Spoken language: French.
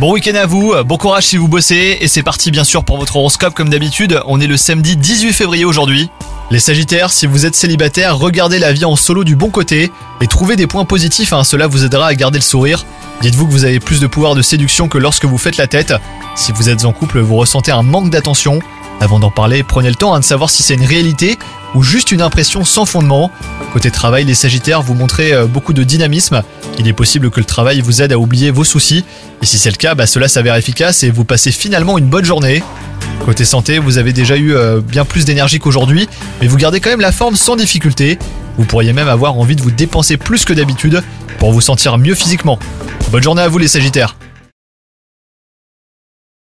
Bon week-end à vous, bon courage si vous bossez, et c'est parti bien sûr pour votre horoscope comme d'habitude, on est le samedi 18 février aujourd'hui. Les Sagittaires, si vous êtes célibataire, regardez la vie en solo du bon côté et trouvez des points positifs, hein, cela vous aidera à garder le sourire. Dites-vous que vous avez plus de pouvoir de séduction que lorsque vous faites la tête. Si vous êtes en couple, vous ressentez un manque d'attention. Avant d'en parler, prenez le temps hein, de savoir si c'est une réalité ou juste une impression sans fondement. Côté travail, les Sagittaires, vous montrez euh, beaucoup de dynamisme. Il est possible que le travail vous aide à oublier vos soucis. Et si c'est le cas, bah, cela s'avère efficace et vous passez finalement une bonne journée. Côté santé, vous avez déjà eu euh, bien plus d'énergie qu'aujourd'hui, mais vous gardez quand même la forme sans difficulté. Vous pourriez même avoir envie de vous dépenser plus que d'habitude pour vous sentir mieux physiquement. Bonne journée à vous les Sagittaires